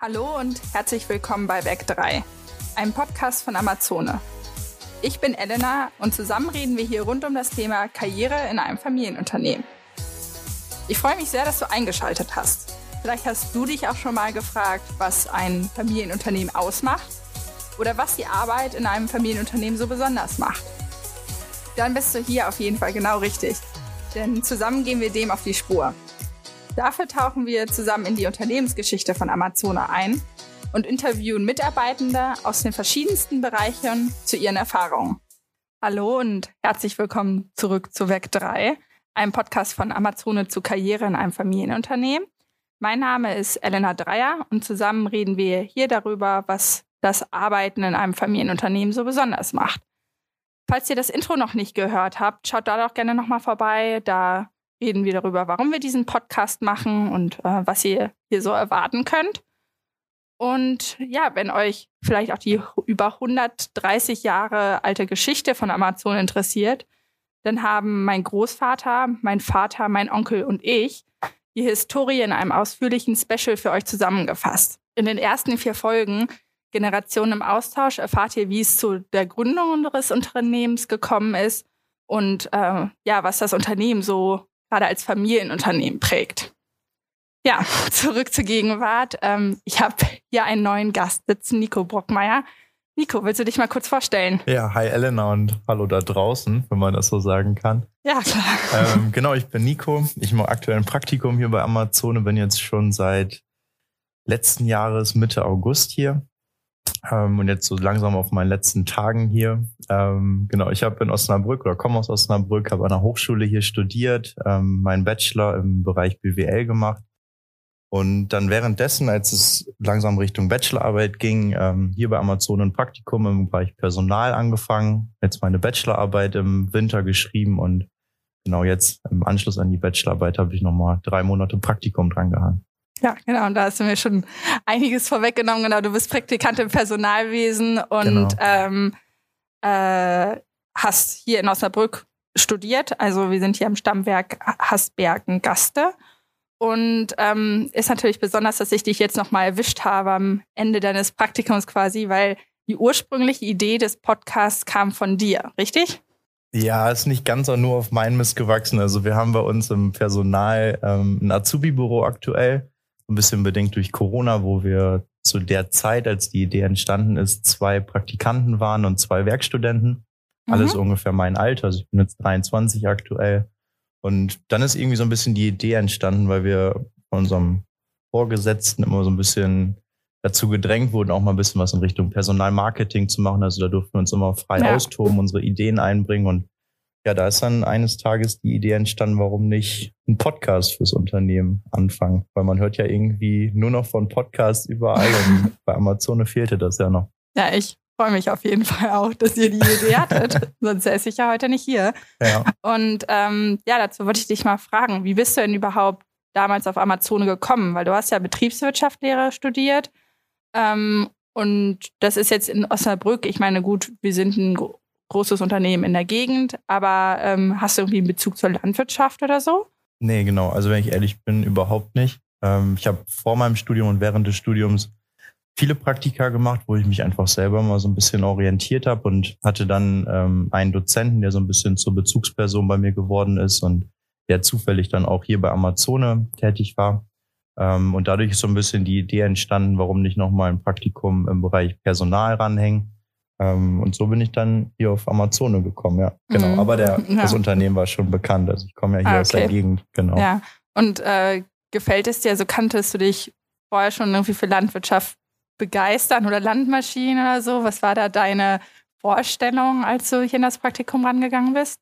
Hallo und herzlich willkommen bei Weg 3, einem Podcast von Amazone. Ich bin Elena und zusammen reden wir hier rund um das Thema Karriere in einem Familienunternehmen. Ich freue mich sehr, dass du eingeschaltet hast. Vielleicht hast du dich auch schon mal gefragt, was ein Familienunternehmen ausmacht oder was die Arbeit in einem Familienunternehmen so besonders macht. Dann bist du hier auf jeden Fall genau richtig, denn zusammen gehen wir dem auf die Spur. Dafür tauchen wir zusammen in die Unternehmensgeschichte von Amazona ein und interviewen Mitarbeitende aus den verschiedensten Bereichen zu ihren Erfahrungen. Hallo und herzlich willkommen zurück zu Weg 3, einem Podcast von Amazone zu Karriere in einem Familienunternehmen. Mein Name ist Elena Dreier und zusammen reden wir hier darüber, was das Arbeiten in einem Familienunternehmen so besonders macht. Falls ihr das Intro noch nicht gehört habt, schaut da doch gerne nochmal vorbei. Da reden wir darüber, warum wir diesen Podcast machen und äh, was ihr hier so erwarten könnt. Und ja, wenn euch vielleicht auch die über 130 Jahre alte Geschichte von Amazon interessiert, dann haben mein Großvater, mein Vater, mein Onkel und ich die Historie in einem ausführlichen Special für euch zusammengefasst. In den ersten vier Folgen Generationen im Austausch erfahrt ihr, wie es zu der Gründung unseres Unternehmens gekommen ist und äh, ja, was das Unternehmen so gerade als Familienunternehmen prägt. Ja, zurück zur Gegenwart. Ähm, ich habe hier einen neuen Gast sitzen, Nico Brockmeier. Nico, willst du dich mal kurz vorstellen? Ja, hi Elena und hallo da draußen, wenn man das so sagen kann. Ja, klar. Ähm, genau, ich bin Nico. Ich mache aktuell ein Praktikum hier bei Amazon und bin jetzt schon seit letzten Jahres Mitte August hier ähm, und jetzt so langsam auf meinen letzten Tagen hier. Ähm, genau, ich habe in Osnabrück oder komme aus Osnabrück, habe an der Hochschule hier studiert, ähm, meinen Bachelor im Bereich BWL gemacht. Und dann währenddessen, als es langsam Richtung Bachelorarbeit ging, ähm, hier bei Amazon ein Praktikum im Bereich Personal angefangen, jetzt meine Bachelorarbeit im Winter geschrieben und genau jetzt im Anschluss an die Bachelorarbeit habe ich nochmal drei Monate Praktikum dran gehangen. Ja, genau. Und da hast du mir schon einiges vorweggenommen. Genau, du bist Praktikant im Personalwesen und genau. ähm, äh, hast hier in Osnabrück studiert. Also wir sind hier am Stammwerk Hasbergen-Gaste. Und ähm, ist natürlich besonders, dass ich dich jetzt nochmal erwischt habe am Ende deines Praktikums quasi, weil die ursprüngliche Idee des Podcasts kam von dir, richtig? Ja, ist nicht ganz auch nur auf meinen Mist gewachsen. Also wir haben bei uns im Personal ähm, ein Azubi-Büro aktuell ein bisschen bedingt durch Corona, wo wir zu der Zeit, als die Idee entstanden ist, zwei Praktikanten waren und zwei Werkstudenten. Mhm. Alles ungefähr mein Alter. Also ich bin jetzt 23 aktuell. Und dann ist irgendwie so ein bisschen die Idee entstanden, weil wir von unserem Vorgesetzten immer so ein bisschen dazu gedrängt wurden, auch mal ein bisschen was in Richtung Personalmarketing zu machen. Also da durften wir uns immer frei ja. austoben, unsere Ideen einbringen und ja, da ist dann eines Tages die Idee entstanden, warum nicht ein Podcast fürs Unternehmen anfangen? Weil man hört ja irgendwie nur noch von Podcasts überall und bei Amazon fehlte das ja noch. Ja, ich freue mich auf jeden Fall auch, dass ihr die Idee hattet. Sonst säße ich ja heute nicht hier. Ja. Und ähm, ja, dazu wollte ich dich mal fragen, wie bist du denn überhaupt damals auf Amazon gekommen? Weil du hast ja Betriebswirtschaftslehre studiert. Ähm, und das ist jetzt in Osnabrück. Ich meine, gut, wir sind ein großes Unternehmen in der Gegend, aber ähm, hast du irgendwie einen Bezug zur Landwirtschaft oder so? Nee, genau. Also wenn ich ehrlich bin, überhaupt nicht. Ähm, ich habe vor meinem Studium und während des Studiums viele Praktika gemacht, wo ich mich einfach selber mal so ein bisschen orientiert habe und hatte dann ähm, einen Dozenten, der so ein bisschen zur Bezugsperson bei mir geworden ist und der zufällig dann auch hier bei Amazone tätig war. Ähm, und dadurch ist so ein bisschen die Idee entstanden, warum nicht nochmal ein Praktikum im Bereich Personal ranhängen ähm, und so bin ich dann hier auf Amazone gekommen, ja. Genau. Mhm. Aber der, ja. das Unternehmen war schon bekannt. Also ich komme ja hier ah, okay. aus der Gegend, genau. Ja. Und äh, gefällt es dir, also kanntest du dich vorher schon irgendwie für Landwirtschaft begeistern oder Landmaschinen oder so? Was war da deine Vorstellung, als du hier in das Praktikum rangegangen bist?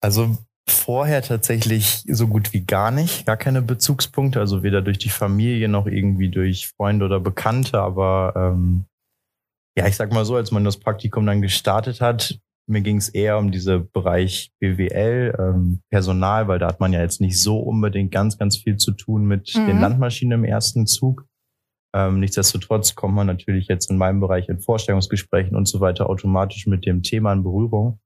Also vorher tatsächlich so gut wie gar nicht, gar keine Bezugspunkte, also weder durch die Familie noch irgendwie durch Freunde oder Bekannte, aber ähm, ja, ich sag mal so, als man das Praktikum dann gestartet hat, mir ging es eher um diese Bereich BWL, ähm, Personal, weil da hat man ja jetzt nicht so unbedingt ganz, ganz viel zu tun mit mhm. den Landmaschinen im ersten Zug. Ähm, nichtsdestotrotz kommt man natürlich jetzt in meinem Bereich in Vorstellungsgesprächen und so weiter automatisch mit dem Thema in Berührung.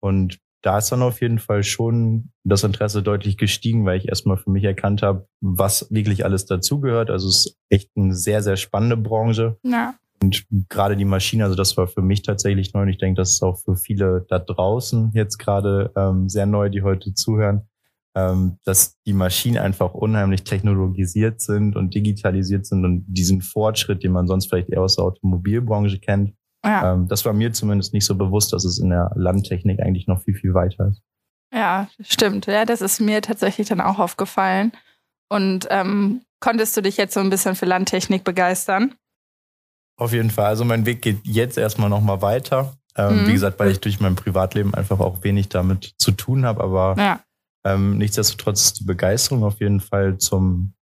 Und da ist dann auf jeden Fall schon das Interesse deutlich gestiegen, weil ich erstmal für mich erkannt habe, was wirklich alles dazugehört. Also es ist echt eine sehr, sehr spannende Branche. Ja. Und gerade die Maschine, also das war für mich tatsächlich neu und ich denke, das ist auch für viele da draußen jetzt gerade ähm, sehr neu, die heute zuhören, ähm, dass die Maschinen einfach unheimlich technologisiert sind und digitalisiert sind und diesen Fortschritt, den man sonst vielleicht eher aus der Automobilbranche kennt, ja. ähm, das war mir zumindest nicht so bewusst, dass es in der Landtechnik eigentlich noch viel, viel weiter ist. Ja, stimmt. Ja, das ist mir tatsächlich dann auch aufgefallen. Und ähm, konntest du dich jetzt so ein bisschen für Landtechnik begeistern? Auf jeden Fall. Also mein Weg geht jetzt erstmal nochmal weiter. Ähm, mhm. Wie gesagt, weil ich durch mein Privatleben einfach auch wenig damit zu tun habe, aber ja. ähm, nichtsdestotrotz ist die Begeisterung auf jeden Fall zum,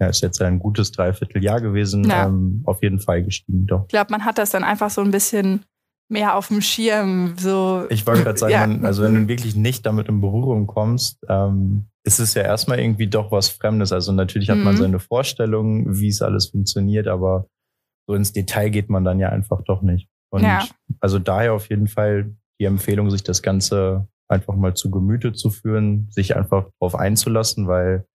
ja, ist jetzt ein gutes Dreivierteljahr gewesen, ja. ähm, auf jeden Fall gestiegen. Doch. Ich glaube, man hat das dann einfach so ein bisschen mehr auf dem Schirm. So. Ich wollte gerade sagen, ja. man, also wenn du wirklich nicht damit in Berührung kommst, ähm, ist es ja erstmal irgendwie doch was Fremdes. Also natürlich hat mhm. man seine Vorstellung, wie es alles funktioniert, aber so ins Detail geht man dann ja einfach doch nicht. Und ja. also daher auf jeden Fall die Empfehlung, sich das Ganze einfach mal zu Gemüte zu führen, sich einfach darauf einzulassen, weil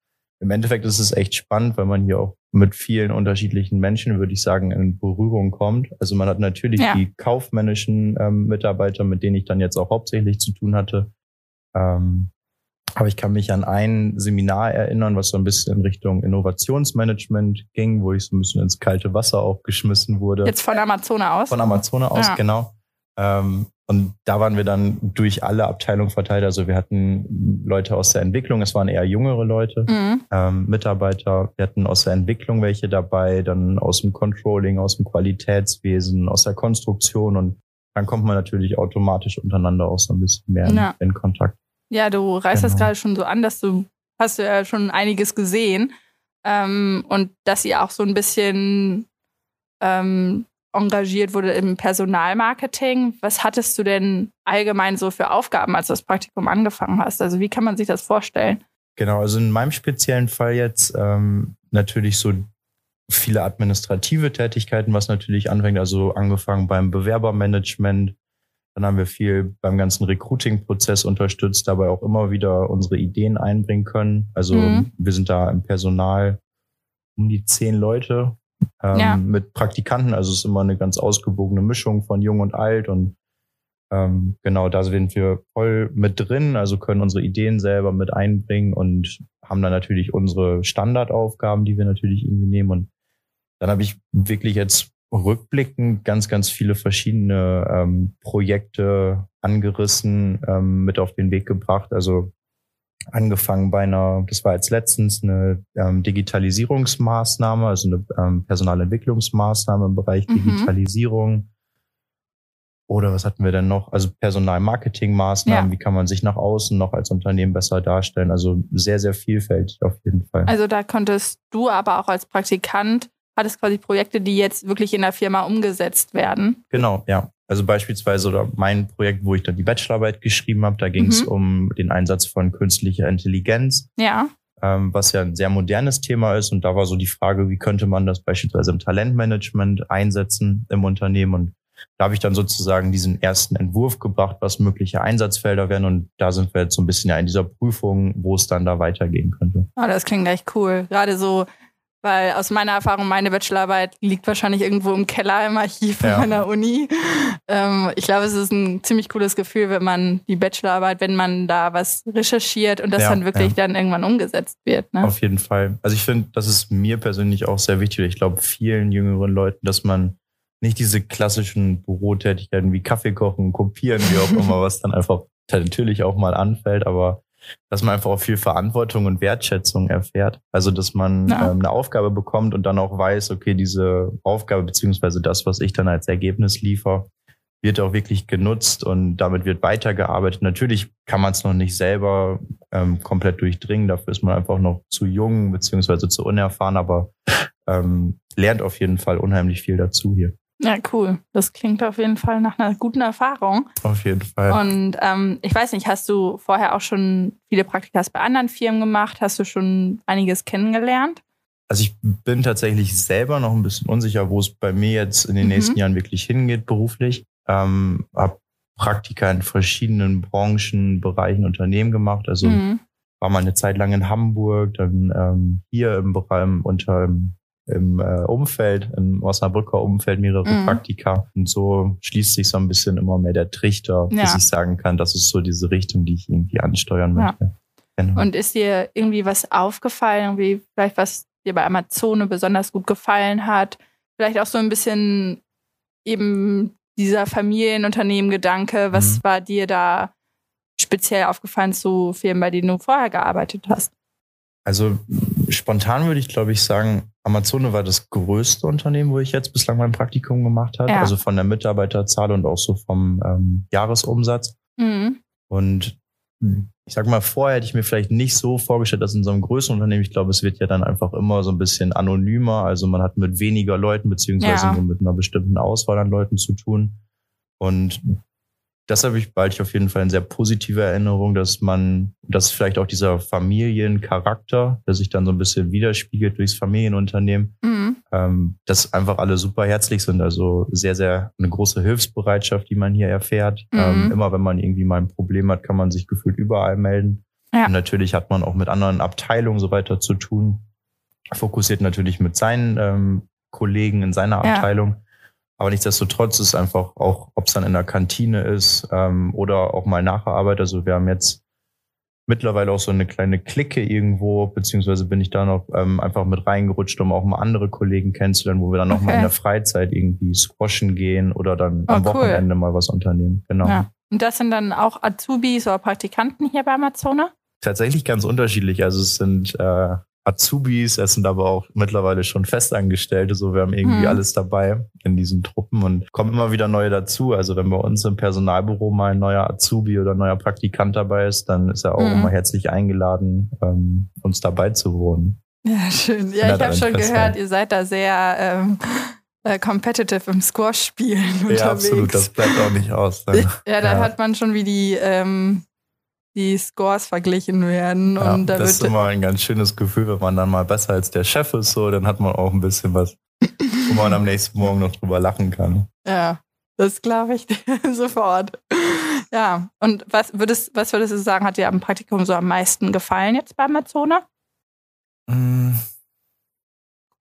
im Endeffekt ist es echt spannend, weil man hier auch mit vielen unterschiedlichen Menschen, würde ich sagen, in Berührung kommt. Also man hat natürlich ja. die kaufmännischen ähm, Mitarbeiter, mit denen ich dann jetzt auch hauptsächlich zu tun hatte. Ähm, aber ich kann mich an ein Seminar erinnern, was so ein bisschen in Richtung Innovationsmanagement ging, wo ich so ein bisschen ins kalte Wasser auch geschmissen wurde. Jetzt von Amazone aus? Von Amazone aus, ja. genau. Ähm, und da waren wir dann durch alle Abteilungen verteilt. Also wir hatten Leute aus der Entwicklung, es waren eher jüngere Leute, mhm. ähm, Mitarbeiter. Wir hatten aus der Entwicklung welche dabei, dann aus dem Controlling, aus dem Qualitätswesen, aus der Konstruktion. Und dann kommt man natürlich automatisch untereinander auch so ein bisschen mehr ja. in, in Kontakt. Ja, du reißt genau. das gerade schon so an, dass du hast du ja schon einiges gesehen ähm, und dass ihr auch so ein bisschen ähm, engagiert wurde im Personalmarketing. Was hattest du denn allgemein so für Aufgaben, als du das Praktikum angefangen hast? Also wie kann man sich das vorstellen? Genau, also in meinem speziellen Fall jetzt ähm, natürlich so viele administrative Tätigkeiten, was natürlich anfängt, also angefangen beim Bewerbermanagement, dann haben wir viel beim ganzen Recruiting-Prozess unterstützt, dabei auch immer wieder unsere Ideen einbringen können. Also mhm. wir sind da im Personal um die zehn Leute ähm, ja. mit Praktikanten. Also es ist immer eine ganz ausgewogene Mischung von jung und alt und ähm, genau, da sind wir voll mit drin, also können unsere Ideen selber mit einbringen und haben dann natürlich unsere Standardaufgaben, die wir natürlich irgendwie nehmen. Und dann habe ich wirklich jetzt rückblickend ganz, ganz viele verschiedene ähm, Projekte angerissen, ähm, mit auf den Weg gebracht. Also angefangen bei einer, das war jetzt letztens eine ähm, Digitalisierungsmaßnahme, also eine ähm, Personalentwicklungsmaßnahme im Bereich mhm. Digitalisierung. Oder was hatten wir denn noch? Also Personalmarketingmaßnahmen, ja. wie kann man sich nach außen noch als Unternehmen besser darstellen? Also sehr, sehr vielfältig auf jeden Fall. Also da konntest du aber auch als Praktikant hat es quasi Projekte, die jetzt wirklich in der Firma umgesetzt werden. Genau, ja. Also beispielsweise mein Projekt, wo ich dann die Bachelorarbeit geschrieben habe, da ging es mhm. um den Einsatz von künstlicher Intelligenz. Ja. Ähm, was ja ein sehr modernes Thema ist. Und da war so die Frage, wie könnte man das beispielsweise im Talentmanagement einsetzen im Unternehmen? Und da habe ich dann sozusagen diesen ersten Entwurf gebracht, was mögliche Einsatzfelder wären. Und da sind wir jetzt so ein bisschen ja in dieser Prüfung, wo es dann da weitergehen könnte. Oh, das klingt gleich cool. Gerade so weil aus meiner Erfahrung, meine Bachelorarbeit liegt wahrscheinlich irgendwo im Keller im Archiv ja. meiner Uni. Ähm, ich glaube, es ist ein ziemlich cooles Gefühl, wenn man die Bachelorarbeit, wenn man da was recherchiert und das ja, dann wirklich ja. dann irgendwann umgesetzt wird. Ne? Auf jeden Fall. Also ich finde, das ist mir persönlich auch sehr wichtig. Ich glaube, vielen jüngeren Leuten, dass man nicht diese klassischen Bürotätigkeiten wie Kaffee kochen, kopieren, wie auch immer, was dann einfach natürlich auch mal anfällt, aber dass man einfach auch viel Verantwortung und Wertschätzung erfährt. Also, dass man ja. ähm, eine Aufgabe bekommt und dann auch weiß, okay, diese Aufgabe beziehungsweise das, was ich dann als Ergebnis liefere, wird auch wirklich genutzt und damit wird weitergearbeitet. Natürlich kann man es noch nicht selber ähm, komplett durchdringen, dafür ist man einfach noch zu jung beziehungsweise zu unerfahren, aber ähm, lernt auf jeden Fall unheimlich viel dazu hier. Ja, cool. Das klingt auf jeden Fall nach einer guten Erfahrung. Auf jeden Fall. Und ähm, ich weiß nicht, hast du vorher auch schon viele Praktikas bei anderen Firmen gemacht? Hast du schon einiges kennengelernt? Also ich bin tatsächlich selber noch ein bisschen unsicher, wo es bei mir jetzt in den mhm. nächsten Jahren wirklich hingeht beruflich. Ähm, hab Praktika in verschiedenen Branchen, Bereichen, Unternehmen gemacht. Also mhm. war mal eine Zeit lang in Hamburg, dann ähm, hier im Bereich unter im, im äh, Umfeld, im Osnabrücker Umfeld mehrere mhm. Praktika. Und so schließt sich so ein bisschen immer mehr der Trichter, ja. bis ich sagen kann, das ist so diese Richtung, die ich irgendwie ansteuern möchte. Ja. Genau. Und ist dir irgendwie was aufgefallen, irgendwie vielleicht was dir bei Amazone besonders gut gefallen hat? Vielleicht auch so ein bisschen eben dieser Familienunternehmen-Gedanke. Was mhm. war dir da speziell aufgefallen zu Firmen, bei denen du vorher gearbeitet hast? Also spontan würde ich, glaube ich, sagen, Amazone war das größte Unternehmen, wo ich jetzt bislang mein Praktikum gemacht habe. Ja. Also von der Mitarbeiterzahl und auch so vom ähm, Jahresumsatz. Mhm. Und ich sag mal, vorher hätte ich mir vielleicht nicht so vorgestellt, dass in so einem größeren Unternehmen, ich glaube, es wird ja dann einfach immer so ein bisschen anonymer. Also man hat mit weniger Leuten beziehungsweise ja. nur mit einer bestimmten Auswahl an Leuten zu tun. Und das habe ich bald auf jeden Fall eine sehr positive Erinnerung, dass man, dass vielleicht auch dieser Familiencharakter, der sich dann so ein bisschen widerspiegelt durchs Familienunternehmen, mhm. ähm, dass einfach alle super herzlich sind. Also sehr, sehr eine große Hilfsbereitschaft, die man hier erfährt. Mhm. Ähm, immer wenn man irgendwie mal ein Problem hat, kann man sich gefühlt überall melden. Ja. Und natürlich hat man auch mit anderen Abteilungen so weiter zu tun. Fokussiert natürlich mit seinen ähm, Kollegen in seiner Abteilung. Aber nichtsdestotrotz ist einfach auch, ob es dann in der Kantine ist ähm, oder auch mal nach der Arbeit. Also wir haben jetzt mittlerweile auch so eine kleine Clique irgendwo, beziehungsweise bin ich da noch ähm, einfach mit reingerutscht, um auch mal andere Kollegen kennenzulernen, wo wir dann okay. auch mal in der Freizeit irgendwie squashen gehen oder dann oh, am cool. Wochenende mal was unternehmen. Genau. Ja. Und das sind dann auch Azubis oder Praktikanten hier bei Amazone? Tatsächlich ganz unterschiedlich. Also es sind äh, Azubis, es sind aber auch mittlerweile schon Festangestellte, so wir haben irgendwie hm. alles dabei in diesen Truppen und kommen immer wieder neue dazu. Also wenn bei uns im Personalbüro mal ein neuer Azubi oder ein neuer Praktikant dabei ist, dann ist er auch hm. immer herzlich eingeladen, ähm, uns dabei zu wohnen. Ja, schön. Ja, ich habe schon gehört, ihr seid da sehr ähm, äh, competitive im Squash-Spielen unterwegs. Ja, absolut, das bleibt auch nicht aus. Dann. Ja, da ja. hat man schon, wie die ähm, die Scores verglichen werden. Ja, und da das ist immer ein ganz schönes Gefühl, wenn man dann mal besser als der Chef ist, so, dann hat man auch ein bisschen was, wo man am nächsten Morgen noch drüber lachen kann. Ja, das glaube ich sofort. Ja, und was würdest, was würdest du sagen, hat dir am Praktikum so am meisten gefallen jetzt bei Amazone? Hm,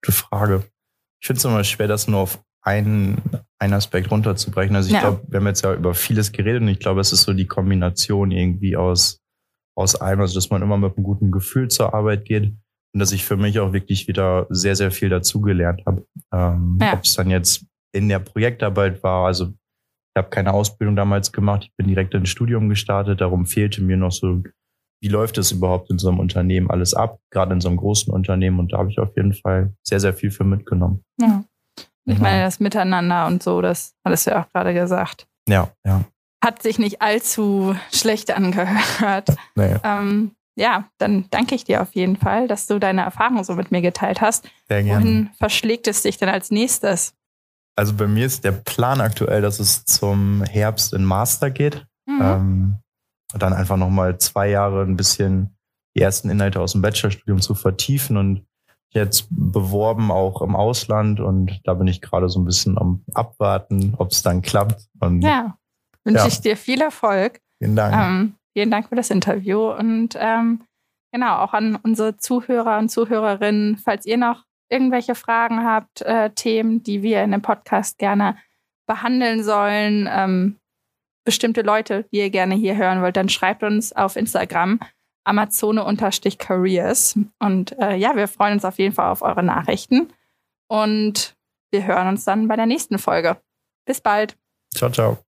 gute Frage. Ich finde es immer schwer, das nur auf einen, einen Aspekt runterzubrechen. Also ich ja. glaube, wir haben jetzt ja über vieles geredet und ich glaube, es ist so die Kombination irgendwie aus, aus allem, also dass man immer mit einem guten Gefühl zur Arbeit geht und dass ich für mich auch wirklich wieder sehr, sehr viel dazugelernt habe. Ähm, ja. Ob es dann jetzt in der Projektarbeit war, also ich habe keine Ausbildung damals gemacht, ich bin direkt ins Studium gestartet, darum fehlte mir noch so, wie läuft es überhaupt in so einem Unternehmen alles ab, gerade in so einem großen Unternehmen und da habe ich auf jeden Fall sehr, sehr viel für mitgenommen. Ja. Ich meine, das Miteinander und so, das hattest du ja auch gerade gesagt. Ja, ja. Hat sich nicht allzu schlecht angehört. Nee. Ähm, ja, dann danke ich dir auf jeden Fall, dass du deine Erfahrungen so mit mir geteilt hast. Sehr gerne. Wohin verschlägt es dich denn als nächstes? Also bei mir ist der Plan aktuell, dass es zum Herbst in Master geht. Mhm. Ähm, und dann einfach nochmal zwei Jahre ein bisschen die ersten Inhalte aus dem Bachelorstudium zu vertiefen und jetzt beworben, auch im Ausland. Und da bin ich gerade so ein bisschen am Abwarten, ob es dann klappt. Und, ja, wünsche ja. ich dir viel Erfolg. Vielen Dank. Ähm, vielen Dank für das Interview. Und ähm, genau, auch an unsere Zuhörer und Zuhörerinnen, falls ihr noch irgendwelche Fragen habt, äh, Themen, die wir in dem Podcast gerne behandeln sollen, ähm, bestimmte Leute, die ihr gerne hier hören wollt, dann schreibt uns auf Instagram Amazone-Careers. Und äh, ja, wir freuen uns auf jeden Fall auf eure Nachrichten. Und wir hören uns dann bei der nächsten Folge. Bis bald. Ciao, ciao.